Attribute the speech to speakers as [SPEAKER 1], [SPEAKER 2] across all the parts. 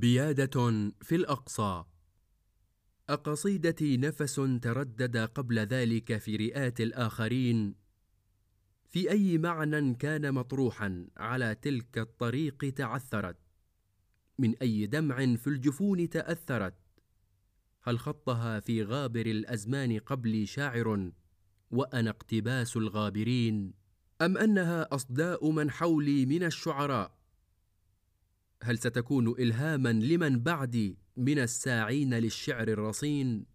[SPEAKER 1] بيادة في الأقصى. أقصيدتي نفس تردد قبل ذلك في رئات الآخرين. في أي معنى كان مطروحا على تلك الطريق تعثرت؟ من أي دمع في الجفون تأثرت؟ هل خطها في غابر الأزمان قبلي شاعر وأنا اقتباس الغابرين؟ أم أنها أصداء من حولي من الشعراء؟ هل ستكون الهاما لمن بعدي من الساعين للشعر الرصين؟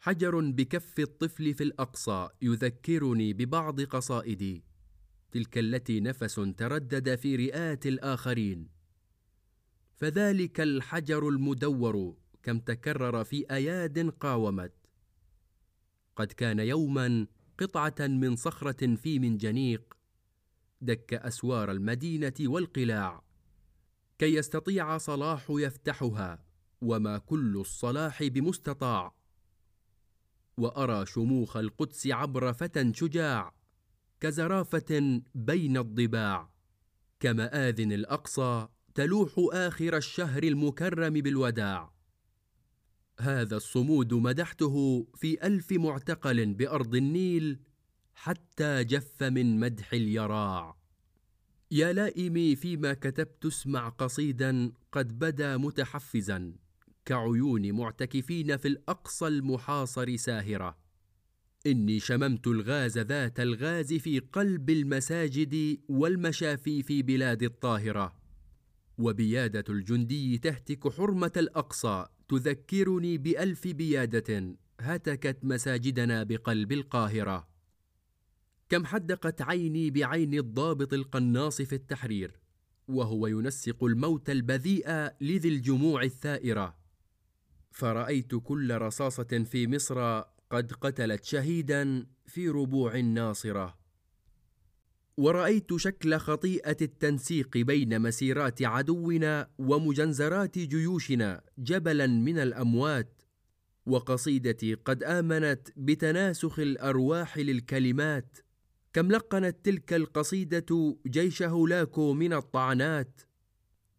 [SPEAKER 1] حجر بكف الطفل في الأقصى يذكرني ببعض قصائدي. تلك التي نفس تردد في رئات الآخرين. فذلك الحجر المدور كم تكرر في أياد قاومت. قد كان يوما قطعة من صخرة في منجنيق. دك أسوار المدينة والقلاع. كي يستطيع صلاح يفتحها وما كل الصلاح بمستطاع. وأرى شموخ القدس عبر فتى شجاع كزرافة بين الضباع. كمآذن الأقصى تلوح آخر الشهر المكرم بالوداع. هذا الصمود مدحته في ألف معتقل بأرض النيل حتى جف من مدح اليراع. يا لائمي فيما كتبت اسمع قصيدا قد بدا متحفزا كعيون معتكفين في الأقصى المحاصر ساهرة. إني شممت الغاز ذات الغاز في قلب المساجد والمشافي في بلاد الطاهرة. وبيادة الجندي تهتك حرمة الأقصى تذكرني بألف بيادة هتكت مساجدنا بقلب القاهرة. كم حدقت عيني بعين الضابط القناص في التحرير وهو ينسق الموت البذيء لذي الجموع الثائرة. فرأيت كل رصاصة في مصر قد قتلت شهيدا في ربوع الناصره ورأيت شكل خطيئة التنسيق بين مسيرات عدونا ومجنزرات جيوشنا جبلا من الأموات وقصيدتي قد آمنت بتناسخ الأرواح للكلمات كم لقنت تلك القصيدة جيش هولاكو من الطعنات؟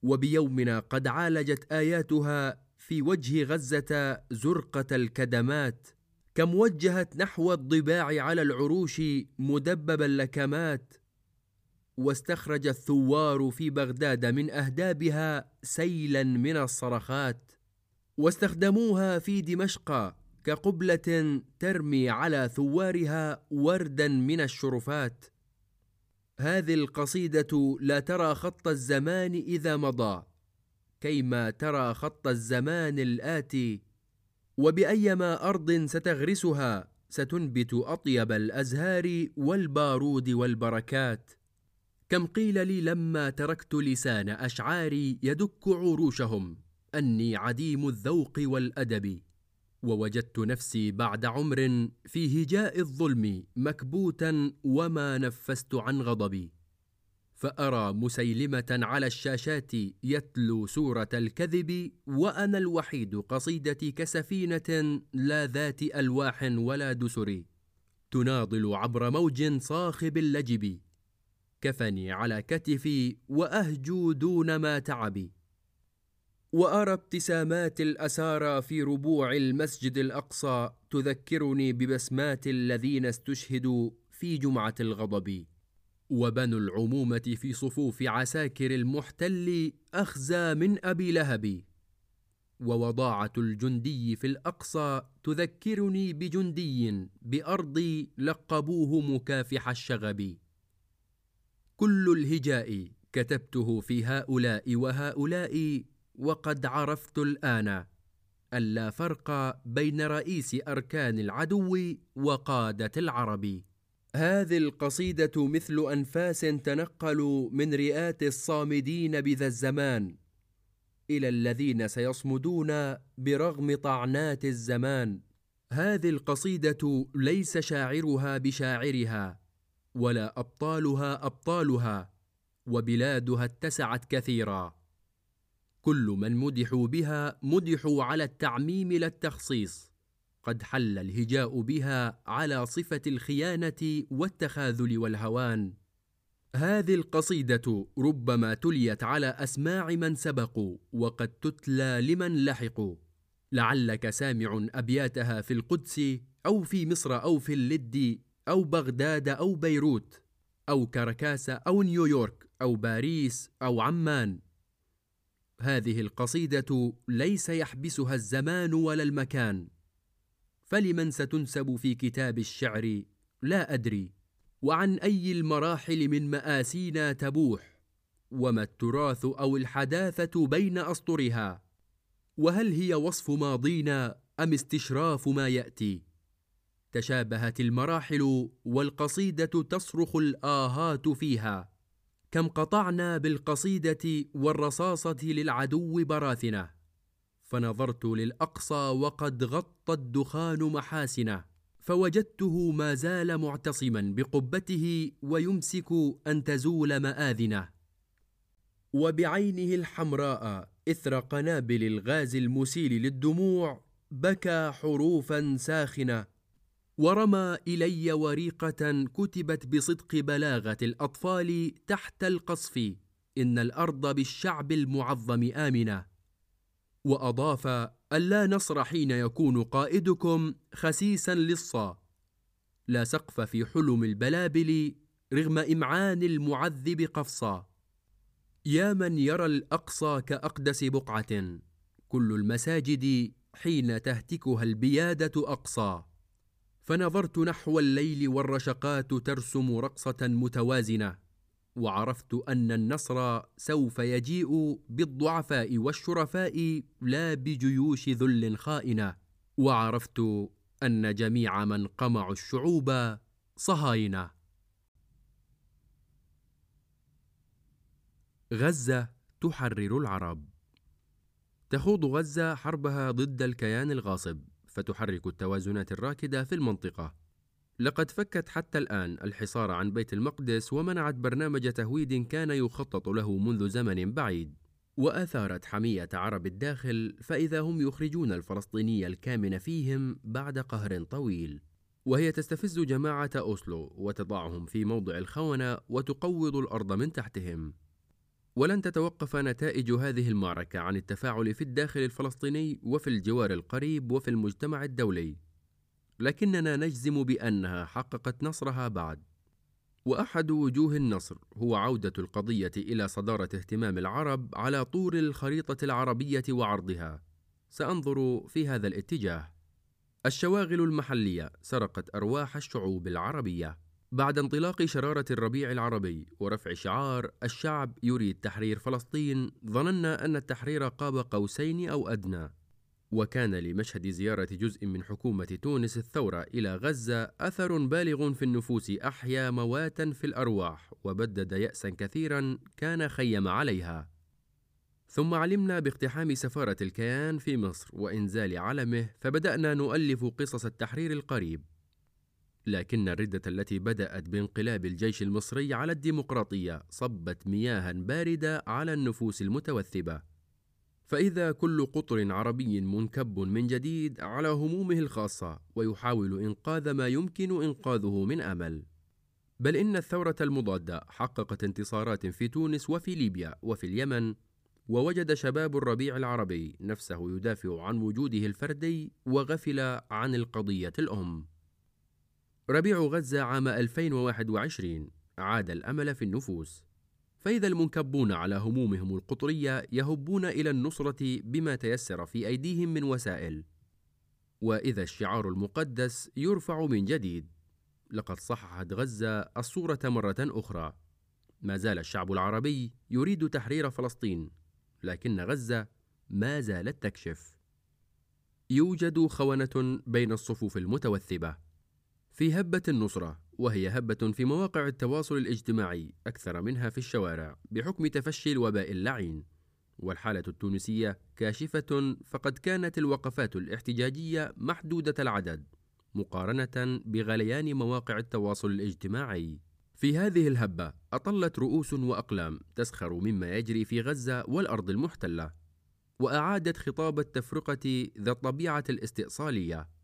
[SPEAKER 1] وبيومنا قد عالجت آياتها في وجه غزة زرقة الكدمات. كم وجهت نحو الضباع على العروش مدبب اللكمات واستخرج الثوار في بغداد من أهدابها سيلا من الصرخات. واستخدموها في دمشق كقبلة ترمي على ثوارها وردا من الشرفات. هذه القصيدة لا ترى خط الزمان إذا مضى كيما ترى خط الزمان الآتي. وبأيما أرض ستغرسها ستنبت أطيب الأزهار والبارود والبركات. كم قيل لي لما تركت لسان أشعاري يدك عروشهم أني عديم الذوق والأدب. ووجدت نفسي بعد عمر في هجاء الظلم مكبوتا وما نفست عن غضبي. فأرى مسيلمة على الشاشات يتلو سورة الكذب وأنا الوحيد قصيدتي كسفينة لا ذات ألواح ولا دسر. تناضل عبر موج صاخب اللجب. كفني على كتفي وأهجو دون ما تعبي وأرى ابتسامات الأسارى في ربوع المسجد الأقصى تذكرني ببسمات الذين استشهدوا في جمعة الغضب. وبنو العمومة في صفوف عساكر المحتل أخزى من أبي لهب. ووضاعة الجندي في الأقصى تذكرني بجندي بارضي لقبوه مكافح الشغب. كل الهجاء كتبته في هؤلاء وهؤلاء وقد عرفت الآن الا فرق بين رئيس أركان العدو وقادة العرب. هذه القصيدة مثل أنفاس تنقلوا من رئات الصامدين بذا الزمان إلى الذين سيصمدون برغم طعنات الزمان. هذه القصيدة ليس شاعرها بشاعرها ولا أبطالها أبطالها وبلادها اتسعت كثيرا. كل من مدحوا بها مدحوا على التعميم لا التخصيص. قد حل الهجاء بها على صفة الخيانة والتخاذل والهوان. هذه القصيدة ربما تليت على أسماع من سبقوا وقد تتلى لمن لحقوا. لعلك سامع أبياتها في القدس أو في مصر أو في اللد أو بغداد أو بيروت أو كركاس أو نيويورك أو باريس أو عمان. هذه القصيدة ليس يحبسها الزمان ولا المكان. فلمن ستنسب في كتاب الشعر؟ لا أدري. وعن أي المراحل من مآسينا تبوح؟ وما التراث أو الحداثة بين أسطرها؟ وهل هي وصف ماضينا أم استشراف ما يأتي؟ تشابهت المراحل والقصيدة تصرخ الآهات فيها. كم قطعنا بالقصيدة والرصاصة للعدو براثنة فنظرت للأقصى وقد غطى الدخان محاسنة فوجدته ما زال معتصما بقبته ويمسك أن تزول مآذنة. وبعينه الحمراء إثر قنابل الغاز المسيل للدموع بكى حروفا ساخنة ورمى إلي وريقة كتبت بصدق بلاغة الأطفال تحت القصف. إن الأرض بالشعب المعظم آمنة. وأضاف ألا نصر حين يكون قائدكم خسيسا للصا. لا سقف في حلم البلابل رغم إمعان المعذب قفصا. يا من يرى الأقصى كأقدس بقعة. كل المساجد حين تهتكها البيادة أقصى. فنظرت نحو الليل والرشقات ترسم رقصة متوازنة وعرفت أن النصر سوف يجيء بالضعفاء والشرفاء لا بجيوش ذل خائنة وعرفت أن جميع من قمعوا الشعوب صهاينة. غزة تحرر العرب. تخوض غزة حربها ضد الكيان الغاصب. فتحرك التوازنات الراكدة في المنطقة. لقد فكت حتى الآن الحصار عن بيت المقدس ومنعت برنامج تهويد كان يخطط له منذ زمن بعيد. وأثارت حمية عرب الداخل فإذا هم يخرجون الفلسطيني الكامن فيهم بعد قهر طويل. وهي تستفز جماعة أوسلو وتضعهم في موضع الخونة وتقوض الأرض من تحتهم. ولن تتوقف نتائج هذه المعركة عن التفاعل في الداخل الفلسطيني وفي الجوار القريب وفي المجتمع الدولي. لكننا نجزم بأنها حققت نصرها بعد. وأحد وجوه النصر هو عودة القضية إلى صدارة اهتمام العرب على طول الخريطة العربية وعرضها. سأنظر في هذا الاتجاه. الشواغل المحلية سرقت أرواح الشعوب العربية. بعد انطلاق شرارة الربيع العربي ورفع شعار الشعب يريد تحرير فلسطين ظننا أن التحرير قاب قوسين أو أدنى. وكان لمشهد زيارة جزء من حكومة تونس الثورة إلى غزة أثر بالغ في النفوس أحيا مواتا في الأرواح وبدد يأسا كثيرا كان خيم عليها. ثم علمنا باقتحام سفارة الكيان في مصر وإنزال علمه فبدأنا نؤلف قصص التحرير القريب. لكن الردة التي بدأت بانقلاب الجيش المصري على الديمقراطية صبت مياها باردة على النفوس المتوثبة فإذا كل قطر عربي منكب من جديد على همومه الخاصة ويحاول إنقاذ ما يمكن إنقاذه من أمل. بل إن الثورة المضادة حققت انتصارات في تونس وفي ليبيا وفي اليمن، ووجد شباب الربيع العربي نفسه يدافع عن وجوده الفردي وغفل عن القضية الأم. ربيع غزة عام 2021 عاد الأمل في النفوس. فإذا المنكبون على همومهم القطرية يهبون إلى النصرة بما تيسر في أيديهم من وسائل. وإذا الشعار المقدس يرفع من جديد. لقد صححت غزة الصورة مرة أخرى. ما زال الشعب العربي يريد تحرير فلسطين لكن غزة ما زالت تكشف. يوجد خونة بين الصفوف المتوثبة. في هبة النصرة وهي هبة في مواقع التواصل الاجتماعي أكثر منها في الشوارع بحكم تفشي الوباء اللعين. والحالة التونسية كاشفة فقد كانت الوقفات الاحتجاجية محدودة العدد مقارنة بغليان مواقع التواصل الاجتماعي. في هذه الهبة أطلت رؤوس وأقلام تسخر مما يجري في غزة والأرض المحتلة وأعادت خطاب التفرقة ذا الطبيعة الاستئصالية.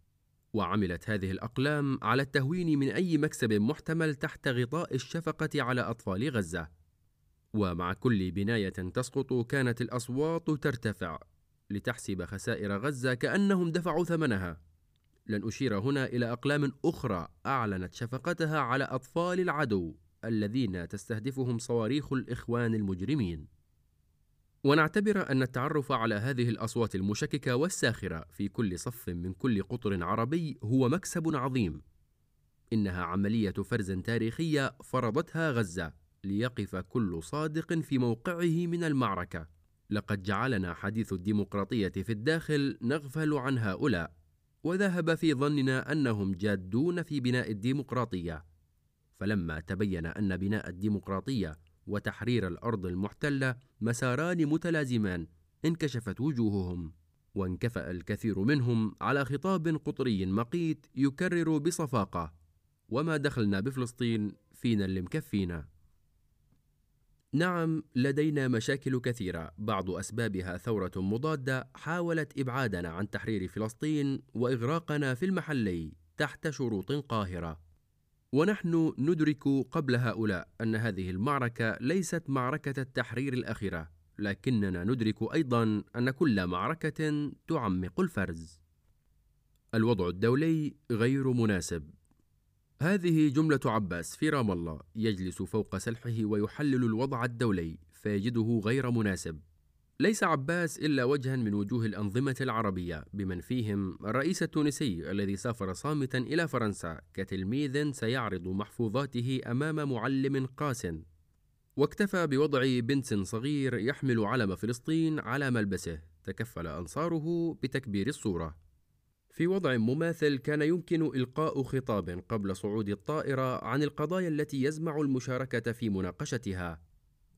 [SPEAKER 1] وعملت هذه الأقلام على التهوين من أي مكسب محتمل تحت غطاء الشفقة على أطفال غزة. ومع كل بناية تسقط كانت الأصوات ترتفع لتحسب خسائر غزة كأنهم دفعوا ثمنها. لن أشير هنا إلى أقلام أخرى أعلنت شفقتها على أطفال العدو الذين تستهدفهم صواريخ الإخوان المجرمين. ونعتبر أن التعرف على هذه الأصوات المشككة والساخرة في كل صف من كل قطر عربي هو مكسب عظيم. إنها عملية فرز تاريخية فرضتها غزة ليقف كل صادق في موقعه من المعركة. لقد جعلنا حديث الديمقراطية في الداخل نغفل عن هؤلاء وذهب في ظننا أنهم جادون في بناء الديمقراطية. فلما تبين أن بناء الديمقراطية وتحرير الأرض المحتلة مساران متلازمان انكشفت وجوههم. وانكفأ الكثير منهم على خطاب قطري مقيت يكرر بصفاقة وما دخلنا بفلسطين فينا اللي مكفينا. نعم لدينا مشاكل كثيرة. بعض أسبابها ثورة مضادة حاولت إبعادنا عن تحرير فلسطين وإغراقنا في المحلي تحت شروط قاهرة. ونحن ندرك قبل هؤلاء أن هذه المعركة ليست معركة التحرير الأخيرة لكننا ندرك أيضا أن كل معركة تعمق الفرز الوضع الدولي غير مناسب هذه جملة عباس في رام الله يجلس فوق سلحه ويحلل الوضع الدولي فيجده غير مناسب. ليس عباس إلا وجها من وجوه الأنظمة العربية بمن فيهم الرئيس التونسي الذي سافر صامتا إلى فرنسا كتلميذ سيعرض محفوظاته أمام معلم قاس. واكتفى بوضع بنت صغير يحمل علم فلسطين على ملبسه. تكفل أنصاره بتكبير الصورة. في وضع مماثل كان يمكن إلقاء خطاب قبل صعود الطائرة عن القضايا التي يزمع المشاركة في مناقشتها،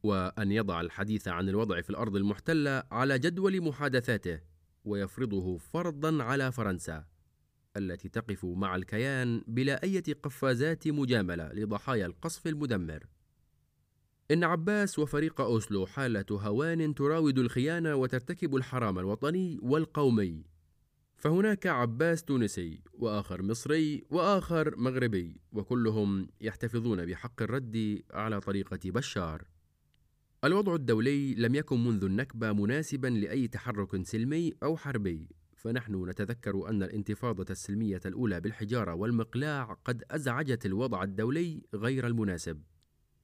[SPEAKER 1] وأن يضع الحديث عن الوضع في الأرض المحتلة على جدول محادثاته، ويفرضه فرضًا على فرنسا، التي تقف مع الكيان بلا أي قفازات مجاملة لضحايا القصف المدمر. إن عباس وفريق أوسلو حالة هوان تراود الخيانة وترتكب الحرام الوطني والقومي فهناك عباس تونسي وآخر مصري وآخر مغربي وكلهم يحتفظون بحق الرد على طريقة بشار الوضع الدولي لم يكن منذ النكبة مناسبا لأي تحرك سلمي أو حربي فنحن نتذكر أن الانتفاضة السلمية الأولى بالحجارة والمقلاع قد أزعجت الوضع الدولي غير المناسب.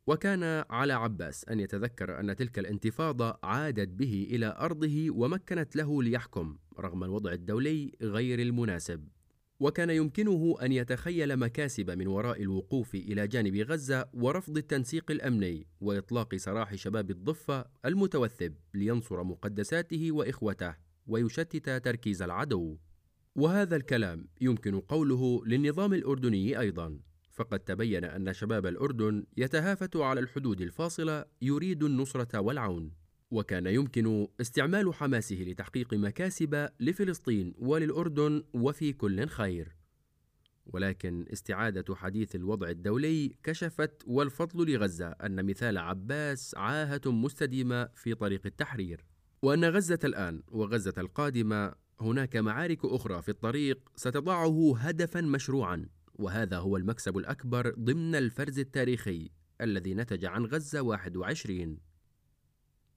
[SPEAKER 1] وكان على عباس أن يتذكر أن تلك الانتفاضة عادت به إلى أرضه ومكنت له ليحكم رغم الوضع الدولي غير المناسب. وكان يمكنه أن يتخيل مكاسب من وراء الوقوف إلى جانب غزة ورفض التنسيق الأمني وإطلاق سراح شباب الضفة المتوثب لينصر مقدساته وإخوته ويشتت تركيز العدو. وهذا الكلام يمكن قوله للنظام الأردني أيضا فقد تبين أن شباب الأردن يتهافت على الحدود الفاصلة يريد النصرة والعون. وكان يمكن استعمال حماسه لتحقيق مكاسب لفلسطين وللأردن وفي كل خير. ولكن استعادة حديث الوضع الدولي كشفت والفضل لغزة أن مثال عباس عاهة مستديمة في طريق التحرير. وأن غزة الآن وغزة القادمة هناك معارك أخرى في الطريق ستضعه هدفا مشروعا وهذا هو المكسب الأكبر ضمن الفرز التاريخي الذي نتج عن غزة 21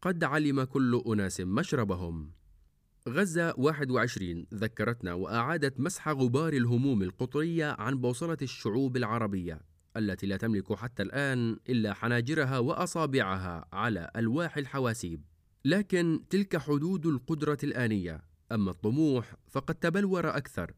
[SPEAKER 1] قد علم كل أناس مشربهم. غزة 21 ذكرتنا وأعادت مسح غبار الهموم القطرية عن بوصلة الشعوب العربية التي لا تملك حتى الآن إلا حناجرها وأصابعها على ألواح الحواسيب. لكن تلك حدود القدرة الآنية. أما الطموح فقد تبلور أكثر.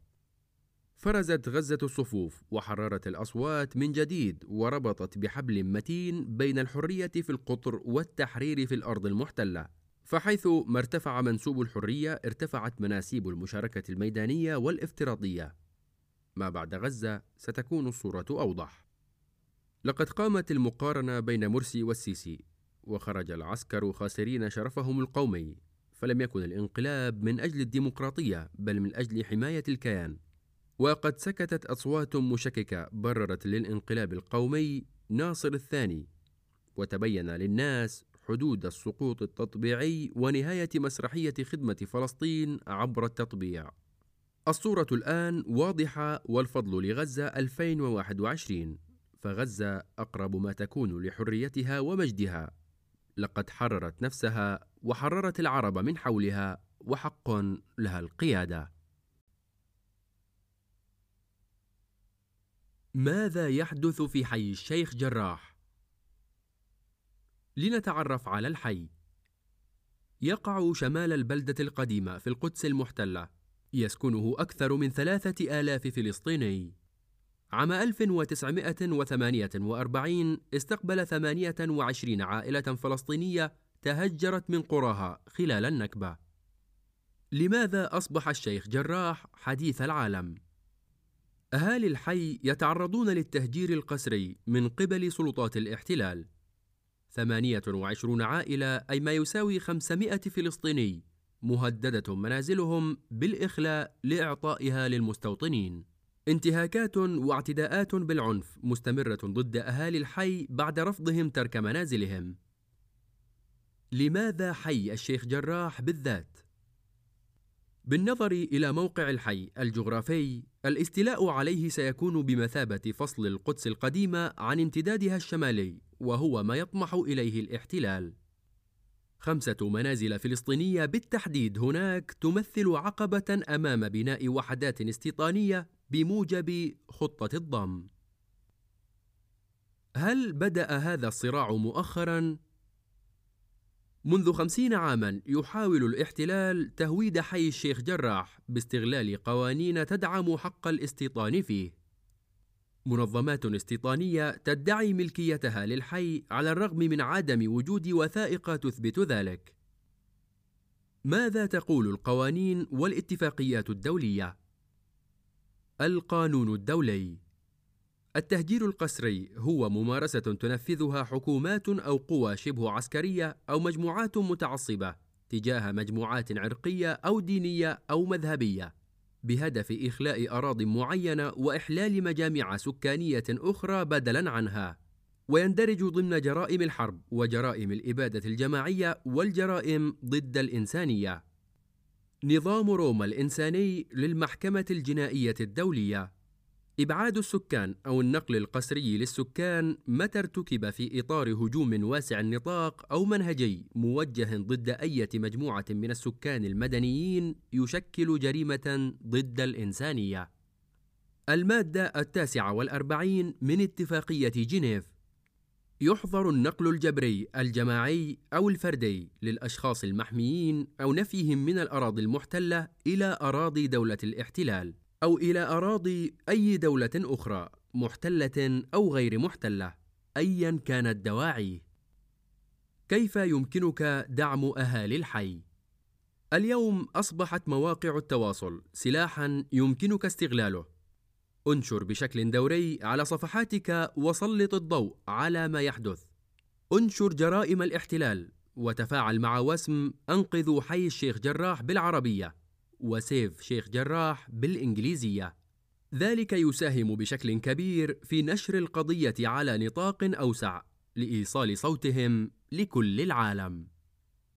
[SPEAKER 1] فرزت غزة الصفوف وحررت الأصوات من جديد وربطت بحبل متين بين الحرية في القطر والتحرير في الأرض المحتلة. فحيث ما ارتفع منسوب الحرية ارتفعت مناسيب المشاركة الميدانية والافتراضية. ما بعد غزة ستكون الصورة أوضح. لقد قامت المقارنة بين مرسي والسيسي وخرج العسكر خاسرين شرفهم القومي. فلم يكن الانقلاب من أجل الديمقراطية بل من أجل حماية الكيان. وقد سكتت أصوات مشككة بررت للانقلاب القومي ناصر الثاني وتبين للناس حدود السقوط التطبيعي ونهاية مسرحية خدمة فلسطين عبر التطبيع. الصورة الآن واضحة والفضل لغزة 2021 فغزة أقرب ما تكون لحريتها ومجدها. لقد حررت نفسها وحررت العرب من حولها وحق لها القيادة. ماذا يحدث في حي الشيخ جراح؟ لنتعرف على الحي يقع شمال البلدة القديمة في القدس المحتلة يسكنه أكثر من ثلاثة آلاف فلسطيني عام 1948 استقبل 28 عائلة فلسطينية تهجرت من قراها خلال النكبة لماذا أصبح الشيخ جراح حديث العالم؟ أهالي الحي يتعرضون للتهجير القسري من قبل سلطات الاحتلال. 28 عائلة أي ما يساوي 500 فلسطيني مهددة منازلهم بالإخلاء لإعطائها للمستوطنين. انتهاكات واعتداءات بالعنف مستمرة ضد أهالي الحي بعد رفضهم ترك منازلهم. لماذا حي الشيخ جراح بالذات؟ بالنظر إلى موقع الحي الجغرافي الاستيلاء عليه سيكون بمثابة فصل القدس القديمة عن امتدادها الشمالي وهو ما يطمح إليه الاحتلال. خمسة منازل فلسطينية بالتحديد هناك تمثل عقبة أمام بناء وحدات استيطانية بموجب خطة الضم. هل بدأ هذا الصراع مؤخراً؟ منذ خمسين عاما يحاول الاحتلال تهويد حي الشيخ جراح باستغلال قوانين تدعم حق الاستيطان فيه. منظمات استيطانية تدعي ملكيتها للحي على الرغم من عدم وجود وثائق تثبت ذلك. ماذا تقول القوانين والاتفاقيات الدولية؟ القانون الدولي. التهجير القسري هو ممارسة تنفذها حكومات أو قوى شبه عسكرية أو مجموعات متعصبة تجاه مجموعات عرقية أو دينية أو مذهبية بهدف إخلاء أراضٍ معينة وإحلال مجامع سكانية أخرى بدلاً عنها. ويندرج ضمن جرائم الحرب وجرائم الإبادة الجماعية والجرائم ضد الإنسانية. نظام روما الإنساني للمحكمة الجنائية الدولية. إبعاد السكان أو النقل القسري للسكان متى ارتكب في إطار هجوم واسع النطاق أو منهجي موجه ضد أي مجموعة من السكان المدنيين يشكل جريمة ضد الإنسانية. المادة التاسعة والأربعين من اتفاقية جنيف يحظر النقل الجبري الجماعي أو الفردي للأشخاص المحميين أو نفيهم من الأراضي المحتلة إلى أراضي دولة الاحتلال. أو إلى أراضي أي دولة أخرى محتلة أو غير محتلة أيا كانت دواعيه. كيف يمكنك دعم أهالي الحي؟ اليوم أصبحت مواقع التواصل سلاحا يمكنك استغلاله. انشر بشكل دوري على صفحاتك وسلط الضوء على ما يحدث. انشر جرائم الاحتلال وتفاعل مع وسم أنقذوا حي الشيخ جراح بالعربية. وسيف شيخ جراح بالإنجليزية. ذلك يساهم بشكل كبير في نشر القضية على نطاق أوسع لإيصال صوتهم لكل العالم.